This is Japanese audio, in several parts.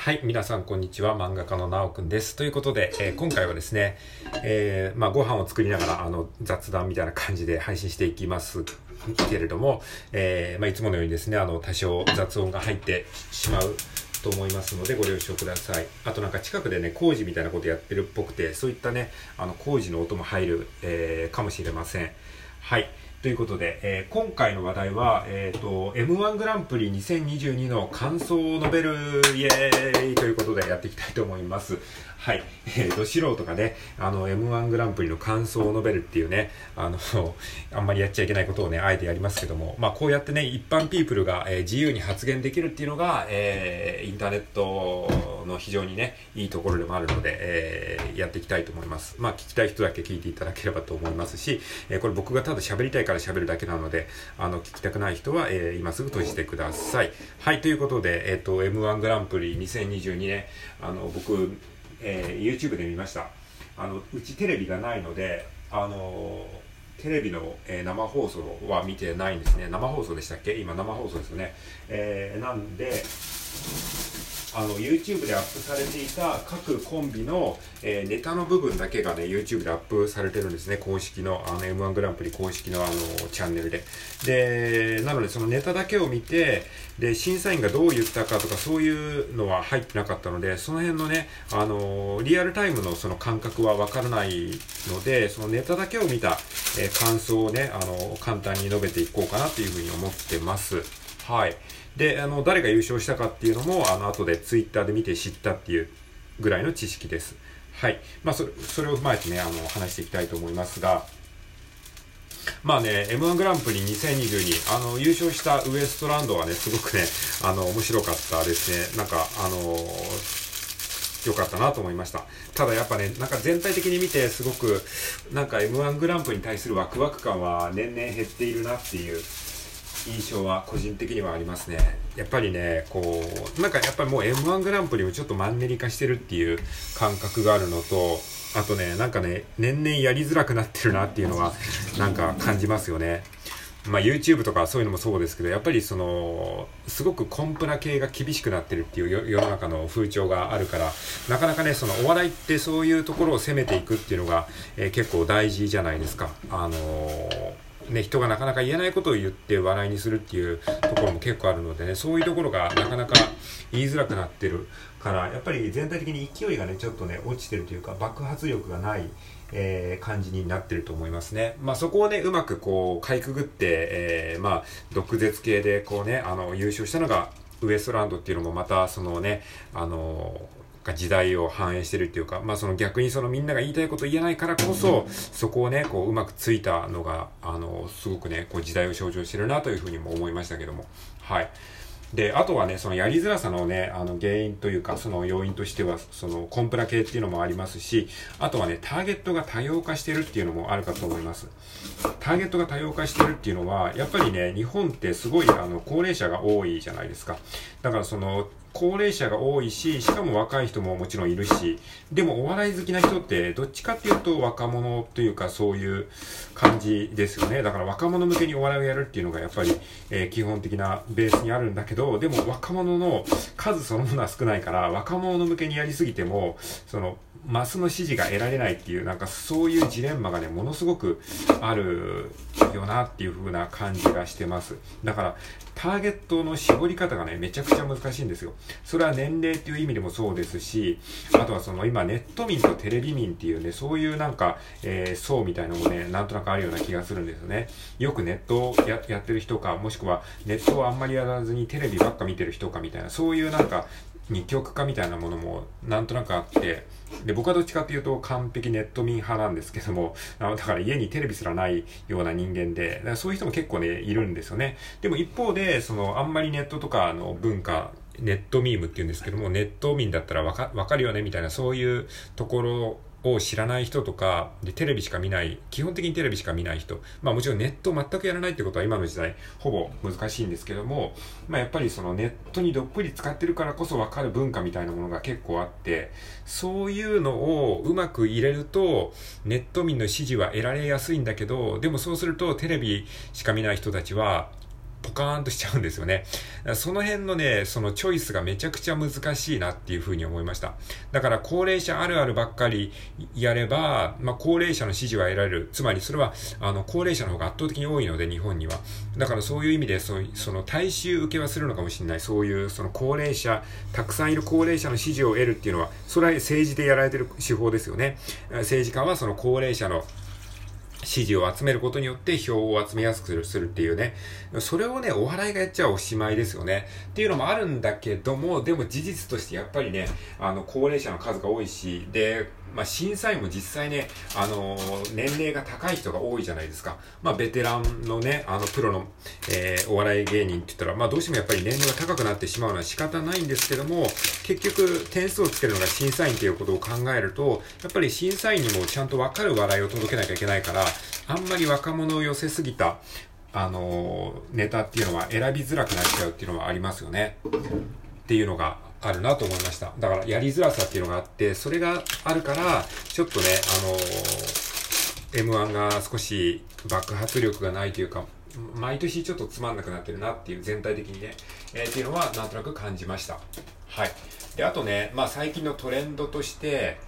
はい、皆さんこんにちは。漫画家のなおくんです。ということで、えー今回はですね、えーまあご飯を作りながら、あの、雑談みたいな感じで配信していきますけれども、えーまあいつものようにですね、あの、多少雑音が入ってしまうと思いますのでご了承ください。あとなんか近くでね、工事みたいなことやってるっぽくて、そういったね、あの、工事の音も入る、えかもしれません。はい。ということで、えー今回の話題は、えっ、と、M1 グランプリ2022の感想を述べる、イエーイということでやっていきたいと思います。はい。えー、と、素人がね、あの、M1 グランプリの感想を述べるっていうね、あの、あんまりやっちゃいけないことをね、あえてやりますけども、まあ、こうやってね、一般ピープルが、えー自由に発言できるっていうのが、えーインターネットの非常にね、いいところでもあるので、えーやっていきたいと思います。まあ、聞きたい人だけ聞いていただければと思いますし、えーこれ僕がただ喋りたいから喋るだけなので、あの、聞きたくない人は、えー今すぐ閉じてください。はい、ということで、えっ、と、M1 グランプリ2022年、あの、僕、えー YouTube で見ました。あの、うちテレビがないので、あのテレビの、えー生放送は見てないんですね。生放送でしたっけ？今生放送ですよね。えーなんで、あの YouTube でアップされていた各コンビの、えーネタの部分だけがね YouTube でアップされてるんですね。公式のあの M1 グランプリ公式のあのチャンネルで。でなのでそのネタだけを見てで審査員がどう言ったかとかそういうのは入ってなかったのでその辺のねあのリアルタイムのその感覚は分からないのでそのネタだけを見た、えー感想をねあの簡単に述べていこうかなというふうに思ってます。はい。で、あの、誰が優勝したかっていうのも、あの、後でツイッターで見て知ったっていうぐらいの知識です。はい。まあ、それ、それを踏まえてね、あの、話していきたいと思いますが、まあね、M1 グランプリ2022、あの、優勝したウエストランドはね、すごくね、あの、面白かったですね。なんか、あの良かったなと思いました。ただやっぱね、なんか全体的に見てすごく、なんか M1 グランプリに対するワクワク感は年々減っているなっていう印象は個人的にはありますね。やっぱりね、こう、なんかやっぱりもう M1 グランプリもちょっとマンネリ化してるっていう感覚があるのと、あとね、なんかね、年々やりづらくなってるなっていうのは、なんか感じますよね。まあ YouTube とかそういうのもそうですけど、やっぱりその、すごくコンプラ系が厳しくなってるっていう世の中の風潮があるから、なかなかね、そのお笑いってそういうところを攻めていくっていうのが、えー結構大事じゃないですか。あのーね、人がなかなか言えないことを言って笑いにするっていうところも結構あるのでね、そういうところがなかなか言いづらくなってるから、やっぱり全体的に勢いがね、ちょっとね、落ちてるというか、爆発力がない、えー感じになってると思いますね。まあそこをね、うまくこう、かいくぐって、えーまあ、毒舌系でこうね、あの、優勝したのが、ウエストランドっていうのもまた、そのね、あのが時代を反映してるっていうか、まあその逆にそのみんなが言いたいこと言えないからこそ、そこをね、こううまくついたのが、あの、すごくね、こう時代を象徴してるなというふうにも思いましたけども。はい。で、あとはね、そのやりづらさのね、あの原因というか、その要因としては、そのコンプラ系っていうのもありますし、あとはね、ターゲットが多様化してるっていうのもあるかと思います。ターゲットが多様化してるっていうのは、やっぱりね、日本ってすごい、あの、高齢者が多いじゃないですか。だからその、高齢者が多いし、しかも若い人ももちろんいるし、でもお笑い好きな人ってどっちかっていうと若者というかそういう感じですよね。だから若者向けにお笑いをやるっていうのがやっぱり、えー基本的なベースにあるんだけど、でも若者の数そのものは少ないから、若者向けにやりすぎても、その、マスの支持が得られないっていう、なんかそういうジレンマがね、ものすごくあるよなっていう風な感じがしてます。だから、ターゲットの絞り方がね、めちゃくちゃ難しいんですよ。それは年齢っていう意味でもそうですし、あとはその今ネット民とテレビ民っていうね、そういうなんか、えー層みたいなのもね、なんとなくあるような気がするんですよね。よくネットをややってる人か、もしくはネットをあんまりやらずにテレビばっか見てる人かみたいな、そういうなんか、二極化みたいなものもなんとなくあって、で、僕はどっちかっていうと完璧ネット民派なんですけども、あのだから家にテレビすらないような人間で、だからそういう人も結構ね、いるんですよね。でも一方で、その、あんまりネットとかの文化、ネットミームって言うんですけども、ネット民だったらわかわかるよねみたいな、そういうところを知らない人とか、で、テレビしか見ない、基本的にテレビしか見ない人、まあもちろんネットを全くやらないってことは今の時代、ほぼ難しいんですけども、まあやっぱりそのネットにどっぷり使ってるからこそわかる文化みたいなものが結構あって、そういうのをうまく入れると、ネット民の支持は得られやすいんだけど、でもそうするとテレビしか見ない人たちは、ポカーンとしちゃうんですよね。その辺のね、そのチョイスがめちゃくちゃ難しいなっていうふうに思いました。だから高齢者あるあるばっかりやれば、まあ、高齢者の支持は得られる。つまりそれは、あの、高齢者の方が圧倒的に多いので、日本には。だからそういう意味で、そその大衆受けはするのかもしれない。そういう、その高齢者、たくさんいる高齢者の支持を得るっていうのは、それは政治でやられてる手法ですよね。政治家はその高齢者の支持を集めることによって票を集めやすくするっていうね。それをね、お笑いがやっちゃおしまいですよね。っていうのもあるんだけども、でも事実としてやっぱりね、あの、高齢者の数が多いし、で、まあ、審査員も実際ね、あのー、年齢が高い人が多いじゃないですか。まあ、ベテランのね、あの、プロの、えー、お笑い芸人って言ったら、まあ、どうしてもやっぱり年齢が高くなってしまうのは仕方ないんですけども、結局、点数をつけるのが審査員っていうことを考えると、やっぱり審査員にもちゃんとわかる笑いを届けなきゃいけないから、あんまり若者を寄せすぎた、あのー、ネタっていうのは選びづらくなっちゃうっていうのはありますよね。っていうのがあるなと思いました。だからやりづらさっていうのがあって、それがあるから、ちょっとね、あのー、M1 が少し爆発力がないというか、毎年ちょっとつまんなくなってるなっていう、全体的にね、えー、っていうのはなんとなく感じました。はい。で、あとね、まあ最近のトレンドとして、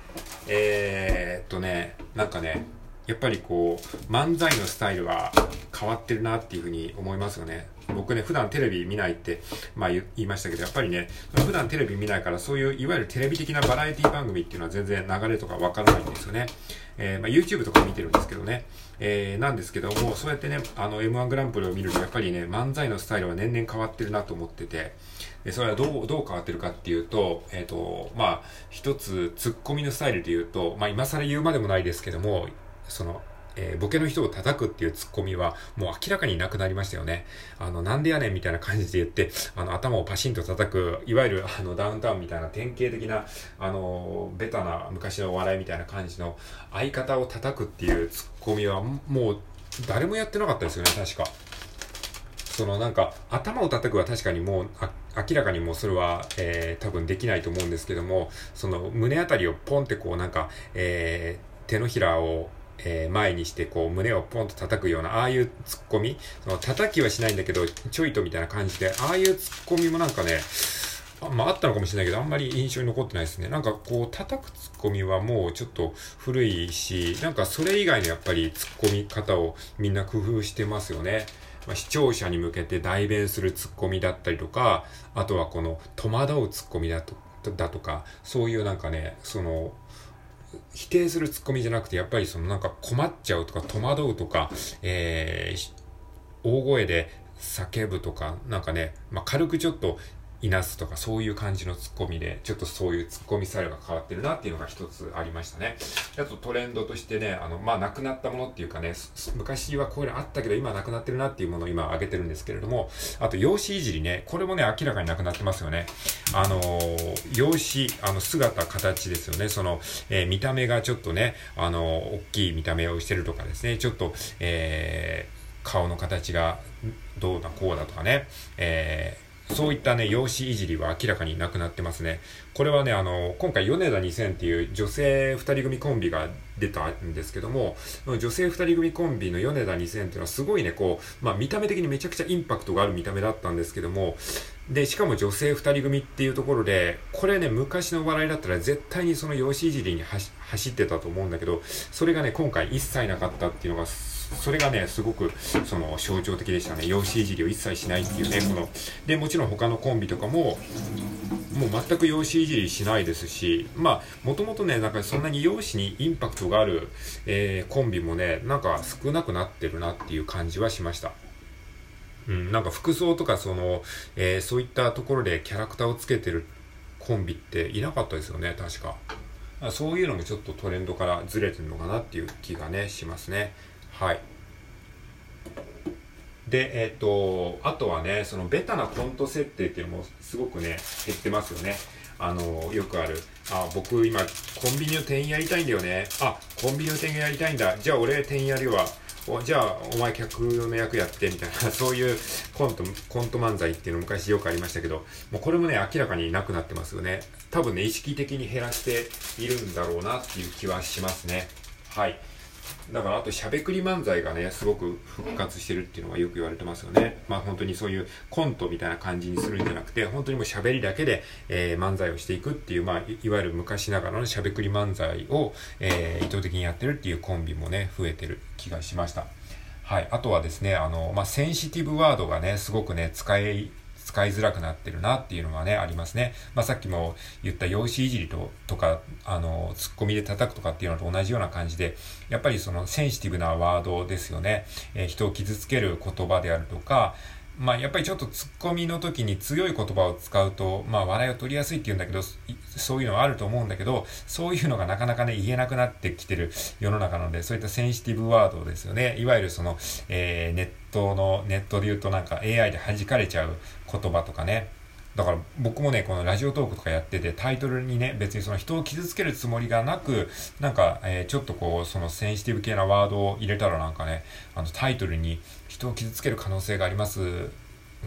えー、っとね、なんかね、やっぱりこう、漫才のスタイルは変わってるなっていうふうに思いますよね。僕ね、普段テレビ見ないって、まあ言いましたけど、やっぱりね、普段テレビ見ないから、そういういわゆるテレビ的なバラエティ番組っていうのは全然流れとかわからないんですよね。えー、まあ YouTube とか見てるんですけどね。えー、なんですけども、そうやってね、あの M1 グランプリを見ると、やっぱりね、漫才のスタイルは年々変わってるなと思ってて、でそれはどう、どう変わってるかっていうと、えっ、ー、と、まあ、一つ、ツッコミのスタイルで言うと、まあ今更言うまでもないですけども、その、えー、ボケの人を叩くっていうツッコミはもう明らかになくなりましたよね。あの、なんでやねんみたいな感じで言って、あの、頭をパシンと叩く、いわゆるあの、ダウンタウンみたいな典型的な、あの、ベタな昔のお笑いみたいな感じの相方を叩くっていうツッコミはもう誰もやってなかったですよね、確か。そのなんか、頭を叩くは確かにもう、明らかにもうそれは、えー、多分できないと思うんですけども、その胸あたりをポンってこうなんか、えー、手のひらをえー、前にしてこう胸をポンと叩くような、ああいうツッコミ、その叩きはしないんだけど、ちょいとみたいな感じで、ああいうツッコミもなんかね、あまああったのかもしれないけど、あんまり印象に残ってないですね。なんかこう、叩くツッコミはもうちょっと古いし、なんかそれ以外のやっぱりツッコミ方をみんな工夫してますよね。まあ、視聴者に向けて代弁するツッコミだったりとか、あとはこの戸惑うツッコミだとだとか、そういうなんかね、その、否定するツッコミじゃなくて、やっぱりそのなんか困っちゃうとか戸惑うとか、えー、大声で叫ぶとか、なんかね、まあ、軽くちょっといなすとかそういう感じのツッコミで、ちょっとそういうツッコミスタイルが変わってるなっていうのが一つありましたね。あとトレンドとしてね、あの、まあ、なくなったものっていうかね、昔はこういうのあったけど今なくなってるなっていうものを今挙げてるんですけれども、あと容姿いじりね、これもね、明らかになくなってますよね。あのー、容姿、あの、姿、形ですよね。その、えー、見た目がちょっとね、あのー、大きい見た目をしてるとかですね、ちょっと、えー、顔の形がどうだこうだとかね、えーそういったね、容姿いじりは明らかになくなってますね。これはね、あの、今回、米田2000っていう女性二人組コンビが出たんですけども、女性二人組コンビの米田2000っていうのはすごいね、こう、まあ見た目的にめちゃくちゃインパクトがある見た目だったんですけども、で、しかも女性二人組っていうところで、これね、昔の笑いだったら絶対にその容姿いじりに走ってたと思うんだけど、それがね、今回一切なかったっていうのがそれがね、すごく、その、象徴的でしたね。容姿いじりを一切しないっていうね、この、で、もちろん他のコンビとかも、もう全く容姿いじりしないですし、まあ、もともとね、なんかそんなに容姿にインパクトがある、えー、コンビもね、なんか少なくなってるなっていう感じはしました。うん、なんか服装とかその、えー、そういったところでキャラクターをつけてるコンビっていなかったですよね、確か。そういうのもちょっとトレンドからずれてるのかなっていう気がね、しますね。はい。で、えっ、ー、と、あとはね、そのベタなコント設定っていうのもすごくね、減ってますよね。あの、よくある。あ、僕今、コンビニの店員やりたいんだよね。あ、コンビニの店員やりたいんだ。じゃあ俺店員やるわ。じゃあ、お前客の役やって、みたいな、そういうコント、コント漫才っていうの昔よくありましたけど、もうこれもね、明らかになくなってますよね。多分ね、意識的に減らしているんだろうなっていう気はしますね。はい。だからあとしゃべくり漫才がねすごく復活してるっていうのはよく言われてますよね。まあ本当にそういうコントみたいな感じにするんじゃなくて本当にもう喋りだけで、えー、漫才をしていくっていうまあいわゆる昔ながらのしゃべくり漫才を、えー、意図的にやってるっていうコンビもね増えてる気がしました。はい。あとはですねあのまあセンシティブワードがねすごくね使い使いづらくなってるなっていうのはね、ありますね。まあ、さっきも言った用紙いじりととか、あの、ツッコミで叩くとかっていうのと同じような感じで、やっぱりそのセンシティブなワードですよね。えー、人を傷つける言葉であるとか、まあ、やっぱりちょっとツッコミの時に強い言葉を使うと、まあ、笑いを取りやすいって言うんだけど、そういうのはあると思うんだけど、そういうのがなかなかね、言えなくなってきてる世の中なので、そういったセンシティブワードですよね。いわゆるその、えー、ネットの、ネットで言うとなんか AI で弾かれちゃう言葉とかね、だから僕もね、このラジオトークとかやってて、タイトルにね、別にその人を傷つけるつもりがなく、なんか、えー、ちょっとこう、そのセンシティブ系なワードを入れたらなんかね、あのタイトルに人を傷つける可能性があります。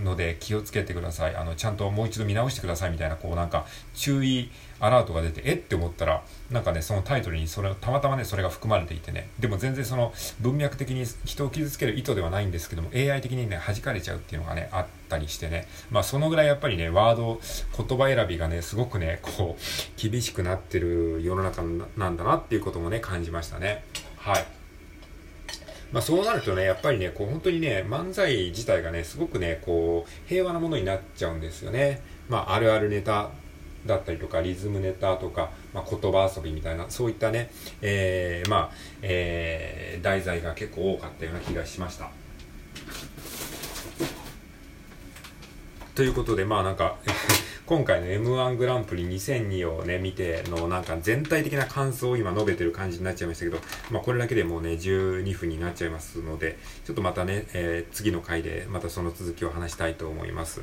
ので気をつけてください。あの、ちゃんともう一度見直してくださいみたいな、こうなんか、注意アラートが出て、えって思ったら、なんかね、そのタイトルにそれ、たまたまね、それが含まれていてね、でも全然その文脈的に人を傷つける意図ではないんですけども、AI 的にね、弾かれちゃうっていうのがね、あったりしてね、まあそのぐらいやっぱりね、ワード、言葉選びがね、すごくね、こう、厳しくなってる世の中なんだなっていうこともね、感じましたね。はい。まあ、そうなるとね、やっぱりね、こう本当にね、漫才自体がね、すごくね、こう、平和なものになっちゃうんですよね。まあ、あるあるネタだったりとか、リズムネタとか、まあ、言葉遊びみたいな、そういったね、えー、まあ、えー、題材が結構多かったような気がしました。ということで、まあなんか今回の M1 グランプリ2002をね、見てのなんか全体的な感想を今述べてる感じになっちゃいましたけど、まあこれだけでもうね、12分になっちゃいますので、ちょっとまたね、えー、次の回でまたその続きを話したいと思います。